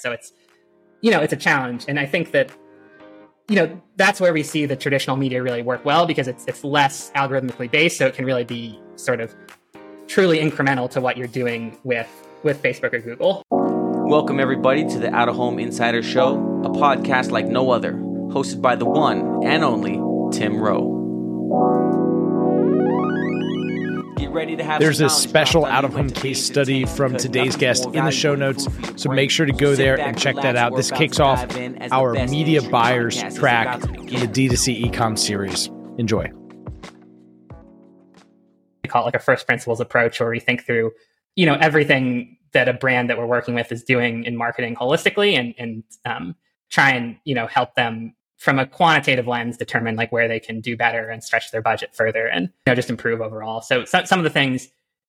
So it's, you know, it's a challenge. And I think that, you know, that's where we see the traditional media really work well because it's it's less algorithmically based, so it can really be sort of truly incremental to what you're doing with with Facebook or Google. Welcome everybody to the Out of Home Insider Show, a podcast like no other, hosted by the one and only Tim Rowe. Ready to have There's a special out of home case study from today's guest in the show notes, so make sure to go there and check that out. This kicks off our media buyers track in the D2C ecom series. Enjoy. We call it like a first principles approach where we think through, you know, everything that a brand that we're working with is doing in marketing holistically and, and um, try and, you know, help them from a quantitative lens determine like where they can do better and stretch their budget further and you know just improve overall. So, so some of the things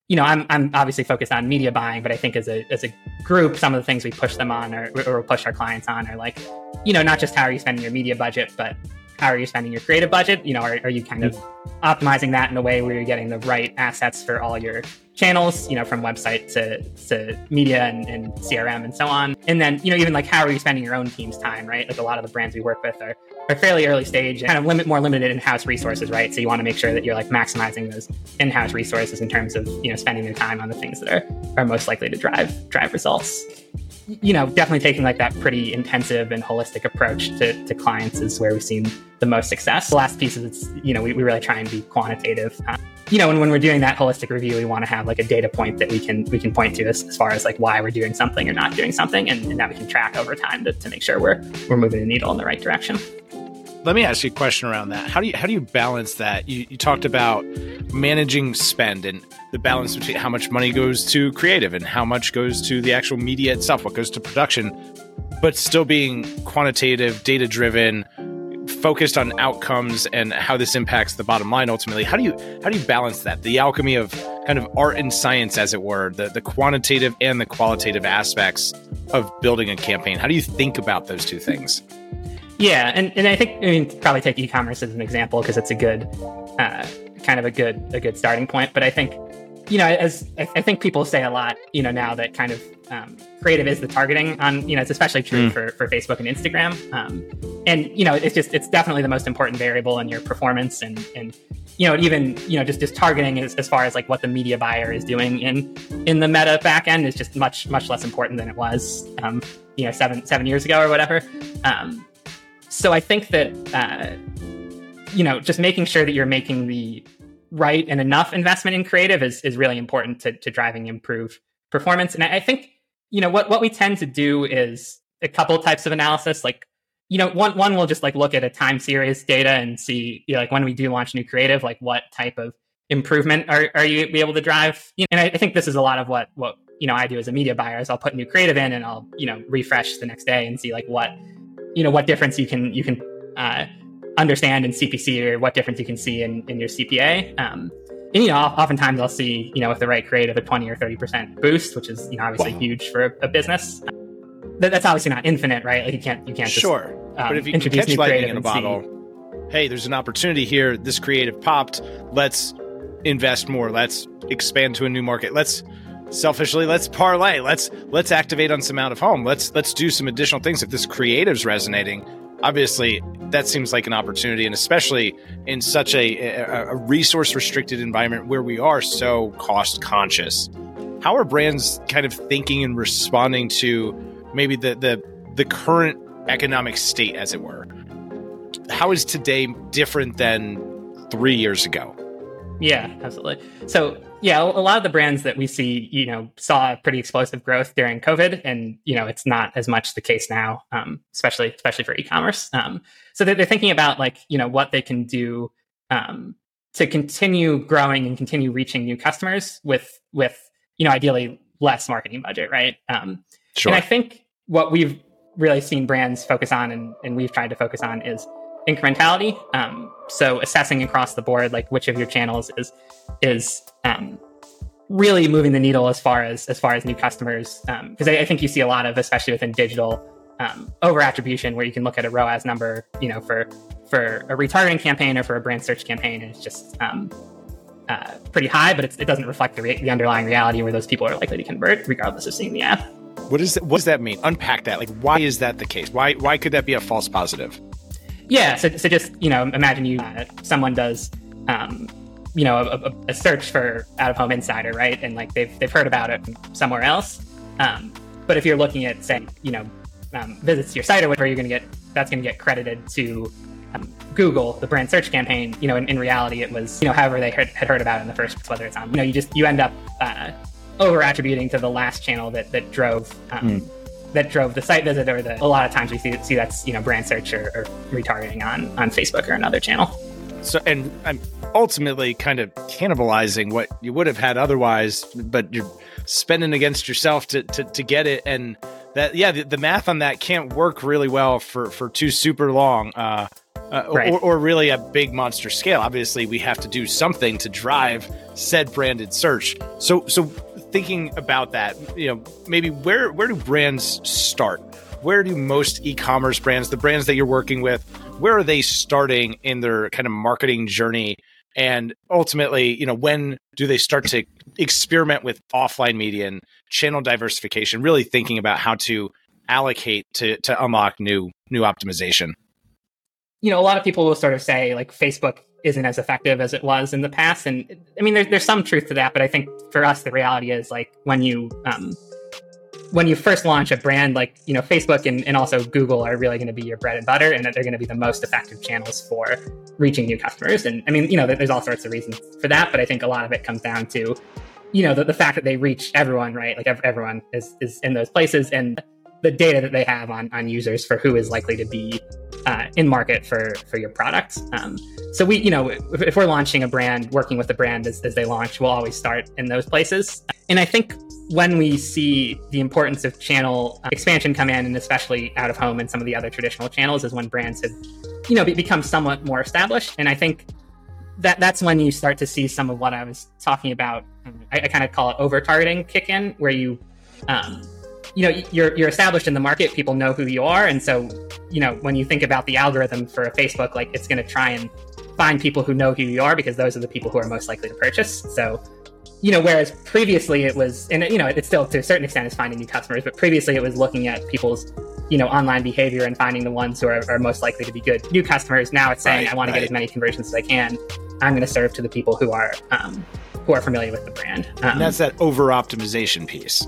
you know I'm, I'm obviously focused on media buying but i think as a, as a group some of the things we push them on or, or push our clients on are like you know not just how are you spending your media budget but how are you spending your creative budget you know are, are you kind of optimizing that in a way where you're getting the right assets for all your channels, you know, from website to, to media and, and, CRM and so on. And then, you know, even like how are you spending your own team's time, right? Like a lot of the brands we work with are, are fairly early stage, kind of limit more limited in-house resources, right? So you want to make sure that you're like maximizing those in-house resources in terms of, you know, spending their time on the things that are, are most likely to drive drive results you know, definitely taking like that pretty intensive and holistic approach to, to clients is where we've seen the most success. The last piece is you know, we, we really try and be quantitative. Uh, you know, when, when we're doing that holistic review, we want to have like a data point that we can we can point to as, as far as like why we're doing something or not doing something, and, and that we can track over time to, to make sure we're we're moving the needle in the right direction. Let me ask you a question around that. How do you how do you balance that? You, you talked about managing spend and the balance between how much money goes to creative and how much goes to the actual media itself, what goes to production, but still being quantitative, data driven, focused on outcomes and how this impacts the bottom line ultimately. How do you how do you balance that? The alchemy of kind of art and science as it were, the, the quantitative and the qualitative aspects of building a campaign. How do you think about those two things? Yeah, and, and I think I mean probably take e-commerce as an example because it's a good uh, kind of a good a good starting point. But I think you know as I think people say a lot you know now that kind of um, creative is the targeting on you know it's especially true mm. for, for Facebook and Instagram. Um, and you know it's just it's definitely the most important variable in your performance and and you know even you know just just targeting as, as far as like what the media buyer is doing in in the meta backend is just much much less important than it was um, you know seven seven years ago or whatever. Um, so I think that uh, you know just making sure that you're making the right and enough investment in creative is is really important to, to driving improved performance. And I, I think you know what what we tend to do is a couple types of analysis like you know one one will just like look at a time series data and see you know, like when we do launch new creative like what type of improvement are, are you be able to drive and I, I think this is a lot of what what you know i do as a media buyer is i'll put new creative in and i'll you know refresh the next day and see like what you know what difference you can you can uh, understand in CPC or what difference you can see in, in your CPA. Um, and you know, oftentimes I'll see you know with the right creative a twenty or thirty percent boost, which is you know obviously wow. huge for a, a business. that's obviously not infinite, right? Like you can't you can't just, sure. Um, but if you introduce catch lightning in a bottle, see, hey, there's an opportunity here. This creative popped. Let's invest more. Let's expand to a new market. Let's selfishly let's parlay. Let's let's activate on some out of home. Let's let's do some additional things. If this creative's resonating obviously that seems like an opportunity and especially in such a, a, a resource restricted environment where we are so cost conscious how are brands kind of thinking and responding to maybe the the the current economic state as it were? How is today different than three years ago? Yeah absolutely. So yeah, a lot of the brands that we see, you know, saw pretty explosive growth during COVID, and you know, it's not as much the case now, um, especially especially for e-commerce. Um, so they're, they're, thinking about like you know what they can do um, to continue growing and continue reaching new customers with with you know ideally less marketing budget, right? Um, sure. And I think what we've really seen brands focus on, and, and we've tried to focus on, is incrementality. Um, so assessing across the board, like which of your channels is is um, really moving the needle as far as as far as new customers. Because um, I, I, think you see a lot of, especially within digital, um, over attribution, where you can look at a ROAS number, you know, for for a retargeting campaign or for a brand search campaign, and it's just um, uh, pretty high, but it doesn't reflect the, re- the underlying reality where those people are likely to convert, regardless of seeing the ad. What is that, what does that mean? Unpack that. Like, why is that the case? Why why could that be a false positive? Yeah. So, so just you know, imagine you uh, someone does, um, you know, a, a, search for out of home insider, right? And like they've they've heard about it somewhere else. Um, but if you're looking at say, you know, um, visits to your site or whatever, you're going to get that's going to get credited to um, Google, the brand search campaign. You know, in, in, reality, it was you know however they had heard about it in the first place, whether it's on you know you just you end up uh, over attributing to the last channel that that drove. Um, mm that drove the site visit or the a lot of times we see, see that's you know brand search or, or retargeting on on facebook or another channel so and i'm ultimately kind of cannibalizing what you would have had otherwise but you're spending against yourself to to, to get it and that yeah the, the, math on that can't work really well for for too super long uh, uh, right. or, or, really a big monster scale. Obviously, we have to do something to drive said branded search. So, so thinking about that, you know, maybe where where do brands start? Where do most e-commerce brands, the brands that you're working with, where are they starting in their kind of marketing journey? And ultimately, you know, when do they start to experiment with offline media and channel diversification, really thinking about how to allocate to to unlock new new optimization? You know, a lot of people will sort of say like Facebook isn't as effective as it was in the past. And I mean, there's there's some truth to that, but I think for us, the reality is like when you um, when you first launch a brand, like you know, Facebook and, and also Google are really going to be your bread and butter, and that they're going to be the most effective channels for reaching new customers. And I mean, you know, there's all sorts of reasons for that, but I think a lot of it comes down to you know the, the fact that they reach everyone, right? Like everyone is is in those places, and the data that they have on on users for who is likely to be uh, in market for for your product. Um, so we, you know, if, if, we're launching a brand, working with the brand as, as they launch, we'll always start in those places. And I think when we see the importance of channel uh, expansion come in, and especially out of home and some of the other traditional channels, is when brands have, you know, be, become somewhat more established. And I think that that's when you start to see some of what I was talking about. I, I kind of call it over targeting kick in, where you um, you know you're you're established in the market people know who you are and so you know when you think about the algorithm for a facebook like it's going to try and find people who know who you are because those are the people who are most likely to purchase. So you know whereas previously it was and you know it still to a certain extent is finding new customers but previously it was looking at people's you know online behavior and finding the ones who are, are most likely to be good new customers. Now it's saying right, i want right. to get as many conversions as i can. I'm going to serve to the people who are um, who are familiar with the brand. Um, and that's that over optimization piece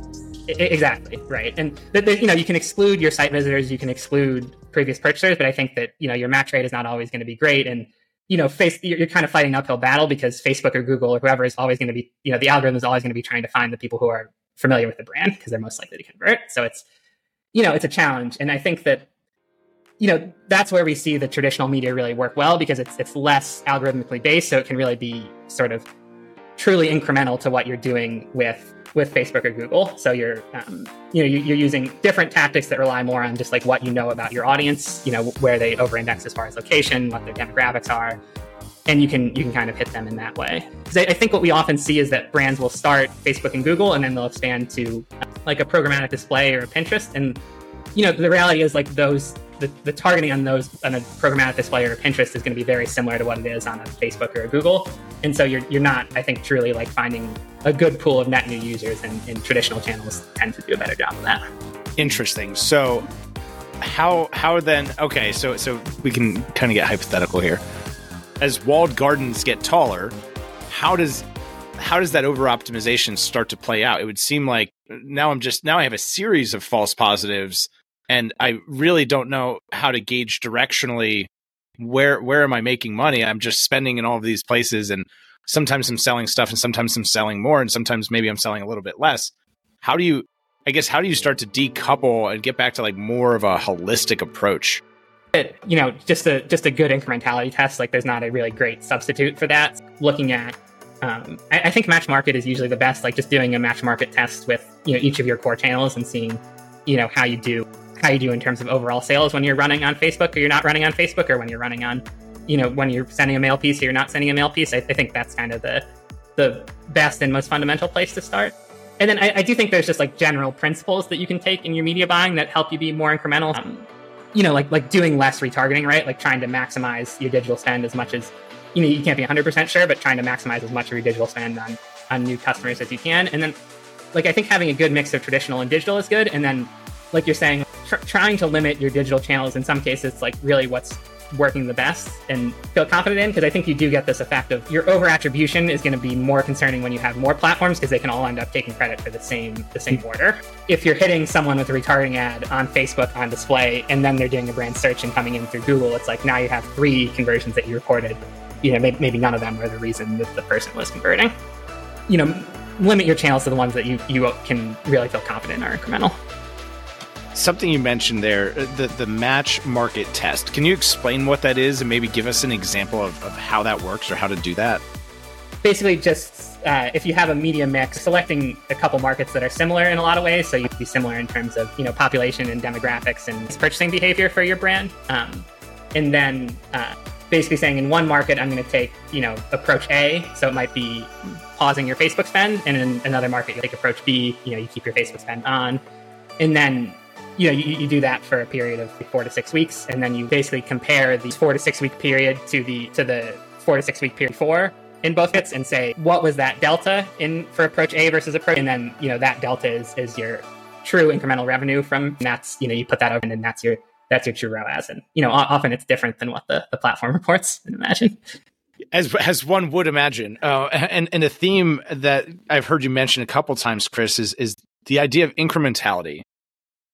Exactly right, and you know you can exclude your site visitors, you can exclude previous purchasers, but I think that you know your match rate is not always going to be great, and you know face you're kind of fighting an uphill battle because Facebook or Google or whoever is always going to be you know the algorithm is always going to be trying to find the people who are familiar with the brand because they're most likely to convert. So it's you know it's a challenge, and I think that you know that's where we see the traditional media really work well because it's it's less algorithmically based, so it can really be sort of truly incremental to what you're doing with with Facebook or Google. So you're, um, you know, you're using different tactics that rely more on just like what you know about your audience, you know, where they over-index as far as location, what their demographics are, and you can you can kind of hit them in that way. Because I, I, think what we often see is that brands will start Facebook and Google, and then they'll expand to like a programmatic display or a Pinterest, and you know, the reality is like those the, the targeting on those on a programmatic display or Pinterest is going to be very similar to what it is on a Facebook or a Google. And so you're you're not, I think, truly like finding a good pool of net new users and, and traditional channels tend to do a better job of that. Interesting. So how how then okay, so so we can kind of get hypothetical here. As walled gardens get taller, how does how does that over optimization start to play out? It would seem like now I'm just now I have a series of false positives and I really don't know how to gauge directionally where where am I making money? I'm just spending in all of these places and sometimes I'm selling stuff and sometimes I'm selling more and sometimes maybe I'm selling a little bit less. How do you I guess how do you start to decouple and get back to like more of a holistic approach? It, you know, just a just a good incrementality test. Like, there's not a really great substitute for that. Looking at, um, I, I think match market is usually the best. Like, just doing a match market test with you know each of your core channels and seeing, you know, how you do how you do in terms of overall sales when you're running on Facebook or you're not running on Facebook or when you're running on, you know, when you're sending a mail piece or you're not sending a mail piece. I, I think that's kind of the the best and most fundamental place to start. And then I, I, do think there's just like general principles that you can take in your media buying that help you be more incremental. Um, you know, like like doing less retargeting, right? Like trying to maximize your digital spend as much as you know. You can't be 100% sure, but trying to maximize as much of your digital spend on on new customers as you can. And then like I think having a good mix of traditional and digital is good, and then like you're saying, tr- trying to limit your digital channels in some cases like really what's working the best and feel confident in because I think you do get this effect of your over attribution is going to be more concerning when you have more platforms because they can all end up taking credit for the same the same order. If you're hitting someone with a retargeting ad on Facebook on display and then they're doing a brand search and coming in through Google, it's like now you have three conversions that you recorded. You know, maybe, maybe none of them were the reason that the person was converting. You know, limit your channels to the ones that you you can really feel confident are incremental. Something you mentioned there, uh, the, the match market test. Can you explain what that is and maybe give us an example of, of how that works or how to do that? Basically, just uh, if you have a media mix, selecting a couple markets that are similar in a lot of ways. So you'd be similar in terms of you know population and demographics and purchasing behavior for your brand, um, and then uh, basically saying in one market I'm going to take you know approach A, so it might be pausing your Facebook spend, and in another market you take approach B, you know you keep your Facebook spend on, and then you know, you, you, do that for a period of four to six weeks, and then you basically compare the four to six week period to the to the four to six week period before in both hits, and say what was that delta in for approach A versus approach, and then you know that delta is is your true incremental revenue from. that's you know you put that over, and that's your that's your true ROAS, and you know often it's different than what the the platform reports. Imagine. As, as one would imagine, uh, and and a theme that I've heard you mention a couple times, Chris, is is the idea of incrementality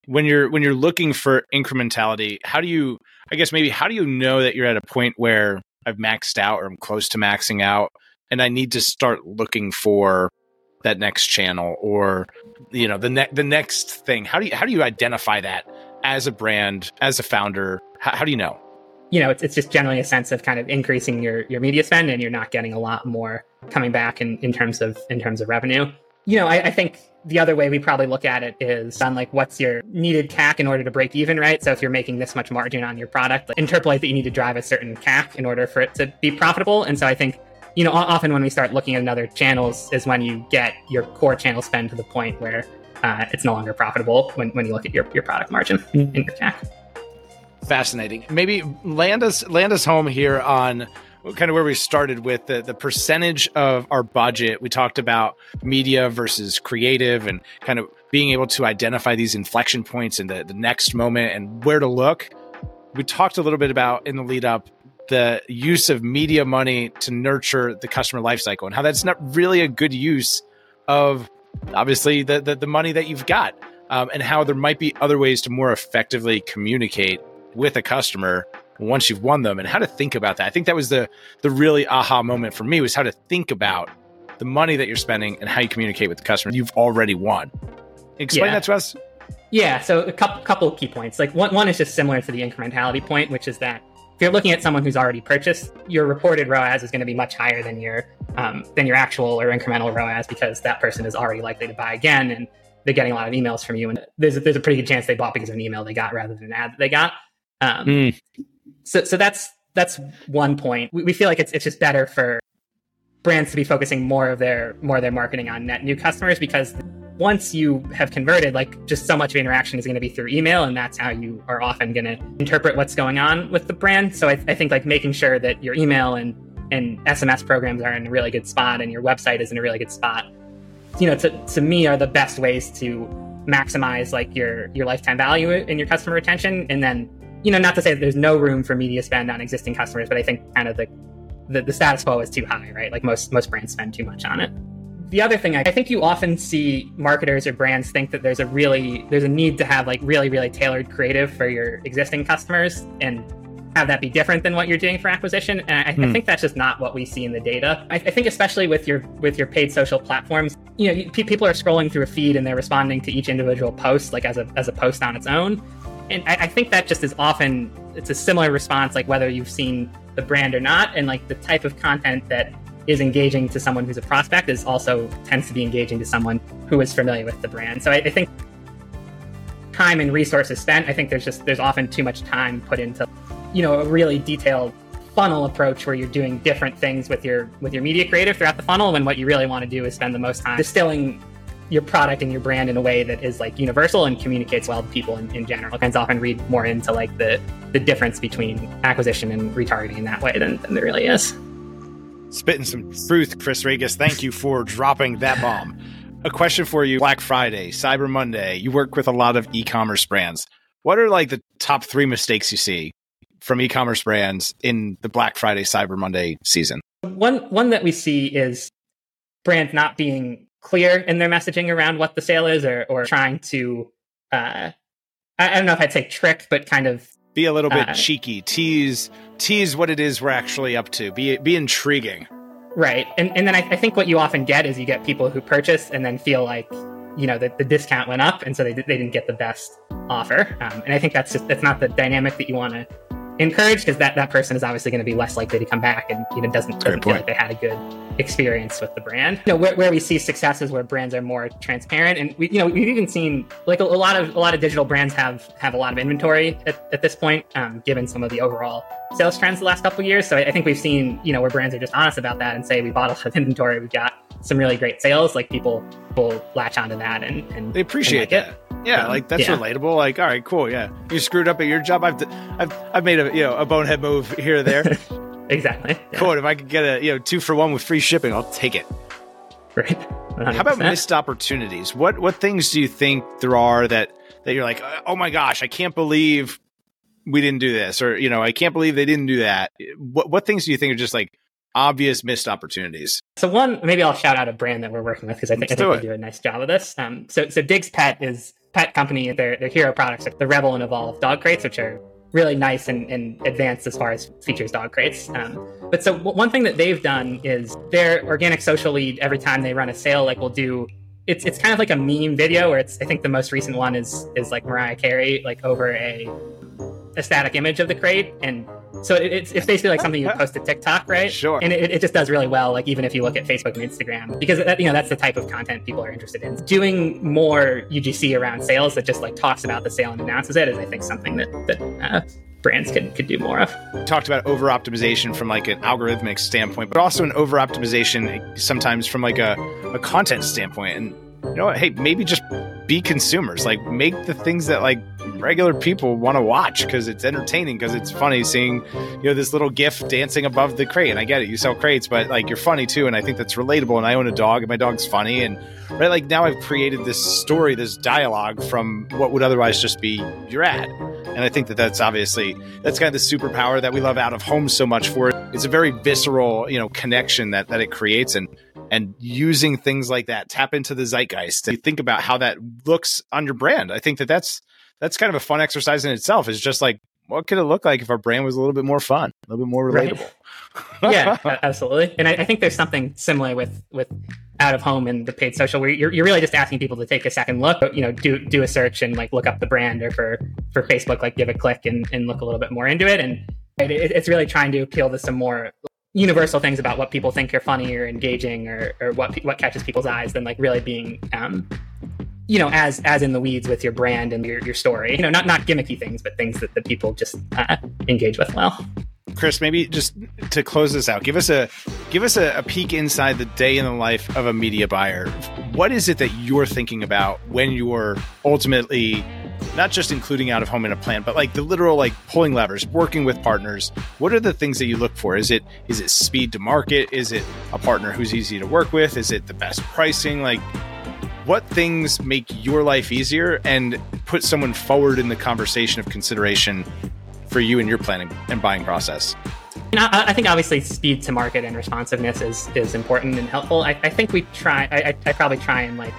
when you're when you're looking for incrementality how do you i guess maybe how do you know that you're at a point where i've maxed out or i'm close to maxing out and i need to start looking for that next channel or you know the next the next thing? How do you how do you identify that as a brand as a founder? How, how do you know? You know it's, it's just generally a sense of kind of increasing your your media spend and you're not getting a lot more coming back in, in terms of in terms of revenue you know, I, I, think the other way we probably look at it is on like what's your needed CAC in order to break even, right? So if you're making this much margin on your product, like, interpolate that you need to drive a certain CAC in order for it to be profitable. And so I think, you know, often when we start looking at other channels is when you get your core channel spend to the point where uh, it's no longer profitable when, when you look at your, your product margin in your CAC. Fascinating. Maybe land us land us home here on kind of where we started with the, the percentage of our budget. We talked about media versus creative and kind of being able to identify these inflection points in the, the next moment and where to look. We talked a little bit about in the lead up the use of media money to nurture the customer lifecycle and how that's not really a good use of obviously the, the, the money that you've got um, and how there might be other ways to more effectively communicate with a customer once you've won them and how to think about that. I think that was the the really aha moment for me was how to think about the money that you're spending and how you communicate with the customer you've already won. Explain yeah. that to us. Yeah, so a couple couple key points. Like one one is just similar to the incrementality point, which is that if you're looking at someone who's already purchased, your reported ROAS is going to be much higher than your um, than your actual or incremental ROAS because that person is already likely to buy again and they're getting a lot of emails from you. And there's a, there's a pretty good chance they bought because of an email they got rather than an ad that they got. Um, mm so so that's that's one point. We, we feel like it's it's just better for brands to be focusing more of their more of their marketing on net new customers because once you have converted, like just so much of interaction is going to be through email, and that's how you are often going to interpret what's going on with the brand. So I, I, think like making sure that your email and and SMS programs are in a really good spot, and your website is in a really good spot. You know, to to me are the best ways to maximize like your your lifetime value and your customer retention, and then you know, not to say that there's no room for media spend on existing customers, but I think kind of the, the, the status quo is too high, right? Like most most brands spend too much on it. The other thing, I think you often see marketers or brands think that there's a really there's a need to have like really really tailored creative for your existing customers and have that be different than what you're doing for acquisition. And I, hmm. I think that's just not what we see in the data. I, I, think especially with your with your paid social platforms, you know, people are scrolling through a feed and they're responding to each individual post like as a as a post on its own and I, I, think that just is often it's a similar response like whether you've seen the brand or not. And like the type of content that is engaging to someone who's a prospect is also tends to be engaging to someone who is familiar with the brand. So I, I think time and resources spent i think there's just there's often too much time put into you know a really detailed funnel approach where you're doing different things with your with your media creative throughout the funnel when what you really want to do is spend the most time distilling your product and your brand in a way that is like universal and communicates well to people in, in general. Fans often read more into like the the difference between acquisition and retargeting in that way than, than there really is. Spitting some truth, Chris Rigas. Thank you for dropping that bomb. a question for you Black Friday, Cyber Monday. You work with a lot of e commerce brands. What are like the top three mistakes you see from e commerce brands in the Black Friday, Cyber Monday season? One, one that we see is brands not being clear in their messaging around what the sale is or, or trying to, uh, I, don't know if I'd say trick, but kind of be a little bit uh, cheeky, tease, tease what it is we're actually up to, be, be intriguing. Right. And, and then I, I, think what you often get is you get people who purchase and then feel like, you know, that the discount went up. And so they, they didn't get the best offer. Um, and I think that's just, that's not the dynamic that you want to encourage because that, that person is obviously going to be less likely to come back and, you know, doesn't, doesn't feel like they had a good experience with the brand. You know, where, where we see success is where brands are more transparent. And we, you know, we've even seen like a, a lot of, a lot of digital brands have, have a lot of inventory at, at this point, um, given some of the overall sales trends the last couple years. So I think we've seen, you know, where brands are just honest about that and say we bought a lot of inventory, we've got some really great sales. Like people will latch onto that and, and they appreciate and like that. It. Yeah, um, like that's yeah. relatable. Like, all right, cool. Yeah, you screwed up at your job. I've, I've, I've made a you know a bonehead move here or there. exactly. Yeah. Cool. If I could get a you know two for one with free shipping, I'll take it. Right. 100%. How about missed opportunities? What what things do you think there are that that you're like, oh my gosh, I can't believe we didn't do this, or you know, I can't believe they didn't do that. What what things do you think are just like obvious missed opportunities? So one, maybe I'll shout out a brand that we're working with because I think, I think they do a nice job of this. Um, so so Diggs Pet is pet company. Their their hero products are the Revol and Evolv dog crates, which are really nice and, and advanced as far as features dog crates. Um, but so one thing that they've done is their organic social lead every time they run a sale, like we'll do it's it's kind of like a meme video where it's I think the most recent one is is like Mariah Carey like over a a static image of the crate and so it, it's, it's basically like something you post to TikTok, right? Sure. And it, it just does really well, like even if you look at Facebook and Instagram, because that, you know that's the type of content people are interested in. Doing more UGC around sales that just like talks about the sale and announces it is, I think, something that that uh, brands could could do more of. Talked about over optimization from like an algorithmic standpoint, but also an over optimization sometimes from like a, a content standpoint. And you know what? Hey, maybe just be consumers. Like make the things that like regular people want to watch because it's entertaining because it's funny seeing you know this little gif dancing above the crate and i get it you sell crates but like you're funny too and i think that's relatable and i own a dog and my dog's funny and right like now i've created this story this dialogue from what would otherwise just be your ad and i think that that's obviously that's kind of the superpower that we love out of home so much for. It's a very visceral you know connection that that it creates and and using things like that tap into the zeitgeist and think about how that looks on your brand i think that that's that's kind of a fun exercise in itself. Is just like, what could it look like if our brand was a little bit more fun, a little bit more relatable? Right. yeah, absolutely. And I, I, think there's something similar with with out of home and the paid social, where you're, you're really just asking people to take a second look, you know, do do a search and like look up the brand, or for for Facebook, like give a click and, and look a little bit more into it. And it, it's really trying to appeal to some more universal things about what people think are funny or engaging or, or what what catches people's eyes than like really being um, you know, as as in the weeds with your brand and your, your story. You know, not not gimmicky things, but things that the people just uh, engage with well. Chris, maybe just to close this out, give us a give us a, a, peek inside the day in the life of a media buyer. What is it that you're thinking about when you're ultimately not just including out of home in a plan, but like the literal like pulling levers, working with partners? What are the things that you look for? Is it is it speed to market? Is it a partner who's easy to work with? Is it the best pricing? Like what things make your life easier and put someone forward in the conversation of consideration for you and your planning and buying process? I, I think obviously speed to market and responsiveness is is important and helpful. I, I think we try. I, I, probably try and like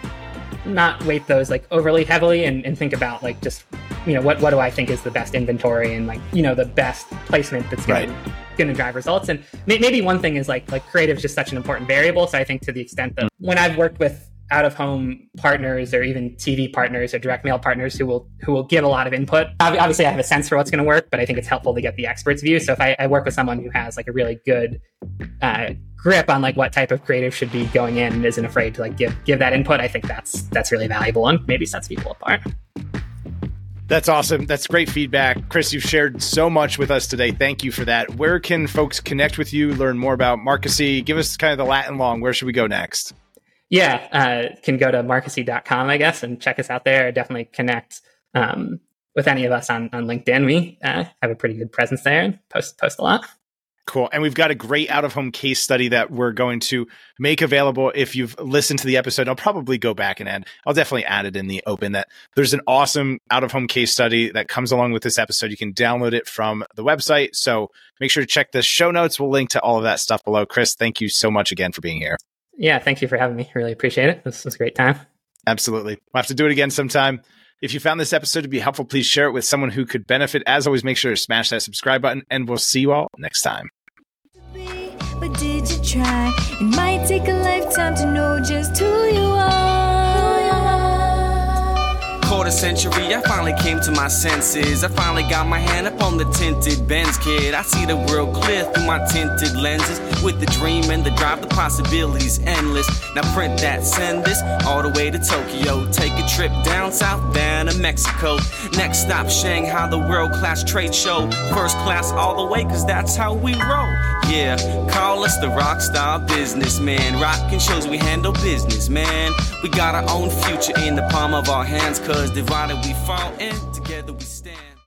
not weight those like overly heavily and, and think about like just you know what what do I think is the best inventory and like you know the best placement that's going right. to drive results. And may, maybe one thing is like like creative is just such an important variable. So I think to the extent that mm. when I've worked with out of home partners or even TV partners or direct mail partners who will who will give a lot of input. Obviously, I have a sense for what's going to work, but I think it's helpful to get the expert's view. So if I, I work with someone who has like a really good uh, grip on like what type of creative should be going in and isn't afraid to like give give that input, I think that's that's really valuable and maybe sets people apart. That's awesome. That's great feedback. Chris, you've shared so much with us today. Thank you for that. Where can folks connect with you, learn more about Markacy? Give us kind of the Latin long. Where should we go next? Yeah, uh, can go to markacy.com, I guess, and check us out there. Definitely connect um, with any of us on, on LinkedIn. We uh, have a pretty good presence there and post post a lot. Cool. And we've got a great out of home case study that we're going to make available. If you've listened to the episode, I'll probably go back and add, I'll definitely add it in the open that there's an awesome out of home case study that comes along with this episode. You can download it from the website. So make sure to check the show notes. We'll link to all of that stuff below. Chris, thank you so much again for being here. Yeah. Thank you for having me. Really appreciate it. This was a great time. Absolutely. We'll have to do it again sometime. If you found this episode to be helpful, please share it with someone who could benefit. As always, make sure to smash that subscribe button, and we'll see you all next time. But did you try? It might take a lifetime to know just who you are. Quarter century, I finally came to my senses. I finally got my hand up on the tinted Benz kid. I see the world clear through my tinted lenses. With the dream and the drive, the possibilities endless. Now print that, send this all the way to Tokyo. Take a trip down south, down to Mexico. Next stop, Shanghai, the world class trade show. First class all the way, cause that's how we roll. Yeah, call us the rock star businessman. Rockin' shows we handle business, man. We got our own future in the palm of our hands, cause divided we fall and together we stand.